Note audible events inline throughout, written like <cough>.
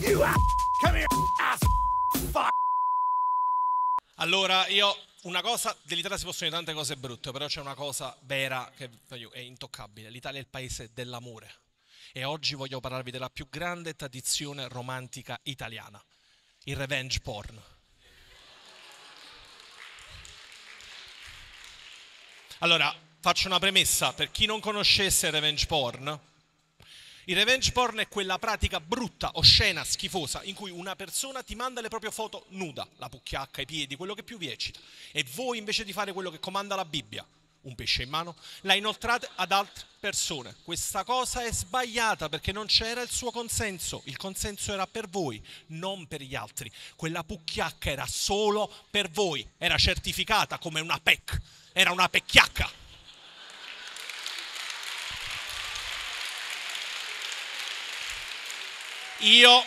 You ass. Come here, ass. Fuck. Allora, io una cosa, dell'Italia si possono dire tante cose brutte, però c'è una cosa vera che è intoccabile. L'Italia è il paese dell'amore. E oggi voglio parlarvi della più grande tradizione romantica italiana, il revenge porn. Allora, faccio una premessa, per chi non conoscesse il revenge porn, il revenge porn è quella pratica brutta, oscena, schifosa, in cui una persona ti manda le proprie foto nuda, la pucchiacca, i piedi, quello che più vi eccita, e voi invece di fare quello che comanda la Bibbia, un pesce in mano, la inoltrate ad altre persone. Questa cosa è sbagliata perché non c'era il suo consenso, il consenso era per voi, non per gli altri. Quella pucchiacca era solo per voi, era certificata come una PEC, era una pecchiacca. Io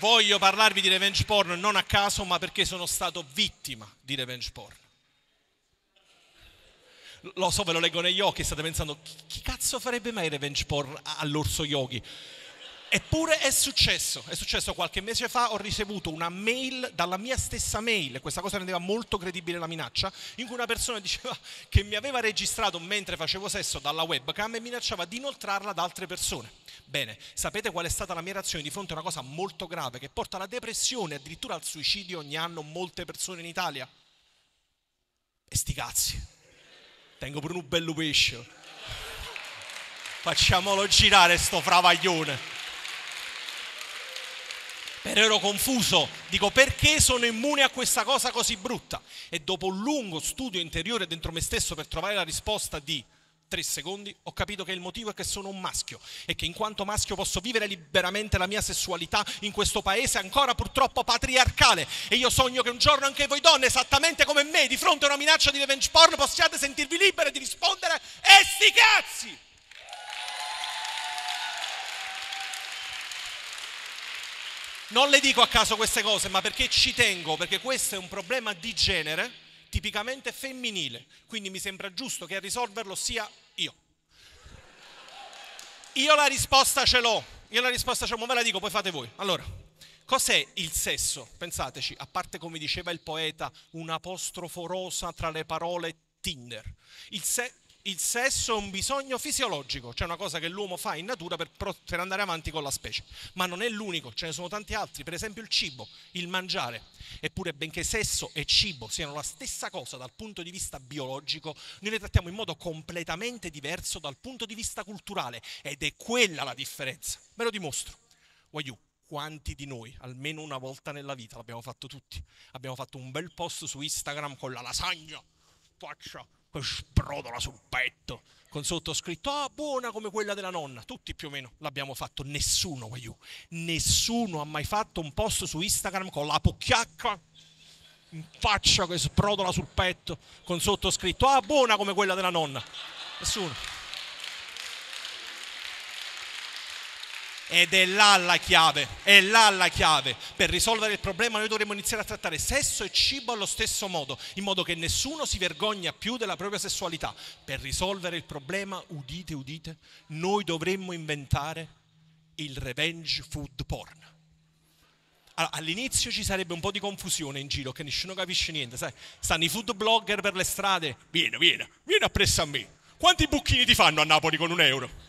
voglio parlarvi di revenge porn non a caso, ma perché sono stato vittima di revenge porn. Lo so, ve lo leggo negli occhi, state pensando, chi, cazzo farebbe mai revenge porn all'orso yogi? Eppure è successo, è successo qualche mese fa, ho ricevuto una mail dalla mia stessa mail, questa cosa rendeva molto credibile la minaccia, in cui una persona <laughs> diceva che mi aveva registrato mentre facevo sesso dalla webcam e minacciava di inoltrarla ad altre persone. Bene, sapete qual è stata la mia reazione di fronte a una cosa molto grave che porta alla depressione e addirittura al suicidio ogni anno molte persone in Italia? E sti cazzi. Tengo pure un bello pesce. Facciamolo girare sto fravaglione. Però ero confuso, dico perché sono immune a questa cosa così brutta? E dopo un lungo studio interiore dentro me stesso per trovare la risposta di tre secondi, ho capito che il motivo è che sono un maschio e che in quanto maschio posso vivere liberamente la mia sessualità in questo paese ancora purtroppo patriarcale. E io sogno che un giorno anche voi donne, esattamente come me, di fronte a una minaccia di revenge porn, possiate sentirvi libere di rispondere e sti cazzi! Non le dico a caso queste cose, ma perché ci tengo, perché questo è un problema di genere tipicamente femminile, quindi mi sembra giusto che a risolverlo sia io. Io la risposta ce l'ho, io la risposta ce l'ho, ma ve la dico, poi fate voi. Allora, cos'è il sesso? Pensateci, a parte come diceva il poeta, un apostrofo rosa tra le parole Tinder. Il, se- il sesso è un bisogno fisiologico, cioè una cosa che l'uomo fa in natura per, per andare avanti con la specie. Ma non è l'unico, ce ne sono tanti altri, per esempio il cibo, il mangiare. Eppure, benché sesso e cibo siano la stessa cosa dal punto di vista biologico, noi le trattiamo in modo completamente diverso dal punto di vista culturale ed è quella la differenza. Ve lo dimostro. Voglio quanti di noi, almeno una volta nella vita, l'abbiamo fatto tutti, abbiamo fatto un bel post su Instagram con la lasagna, faccia che sprodola sul petto, con sottoscritto, ah, buona come quella della nonna. Tutti più o meno l'abbiamo fatto, nessuno, voglio. Nessuno ha mai fatto un post su Instagram con la pucchiacca in faccia che sprodola sul petto, con sottoscritto, ah, buona come quella della nonna. Nessuno. Ed è là la chiave, è là la chiave. Per risolvere il problema noi dovremmo iniziare a trattare sesso e cibo allo stesso modo, in modo che nessuno si vergogna più della propria sessualità. Per risolvere il problema, udite, udite, noi dovremmo inventare il revenge food porn. All'inizio ci sarebbe un po' di confusione in giro, che nessuno capisce niente, sai? Stanno i food blogger per le strade, vieni, vieni, vieni appresso a me. Quanti bucchini ti fanno a Napoli con un euro?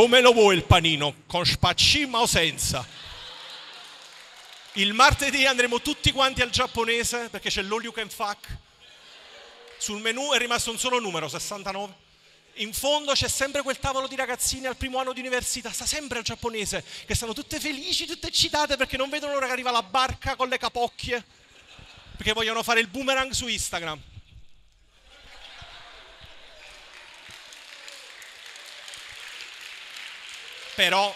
Come lo vuoi il panino? Con spaccima o senza? Il martedì andremo tutti quanti al giapponese perché c'è l'all you can fuck. Sul menù è rimasto un solo numero, 69. In fondo c'è sempre quel tavolo di ragazzine al primo anno di università, sta sempre al giapponese, che stanno tutte felici, tutte eccitate perché non vedono l'ora che arriva la barca con le capocchie, perché vogliono fare il boomerang su Instagram. Però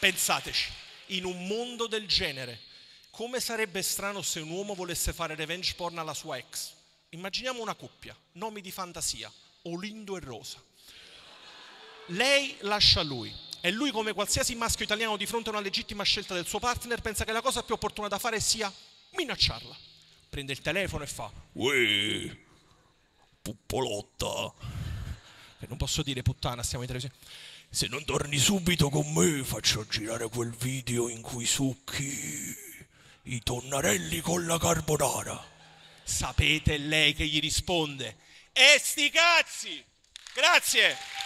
pensateci, in un mondo del genere, come sarebbe strano se un uomo volesse fare revenge porn alla sua ex? Immaginiamo una coppia, nomi di fantasia, Olindo e Rosa. Lei lascia lui e lui, come qualsiasi maschio italiano di fronte a una legittima scelta del suo partner, pensa che la cosa più opportuna da fare sia minacciarla. Prende il telefono e fa: Uè, Puppolotta, non posso dire puttana, stiamo in televisione. Se non torni subito con me faccio girare quel video in cui succhi i tonnarelli con la carbonara. Sapete lei che gli risponde? E sti cazzi! Grazie!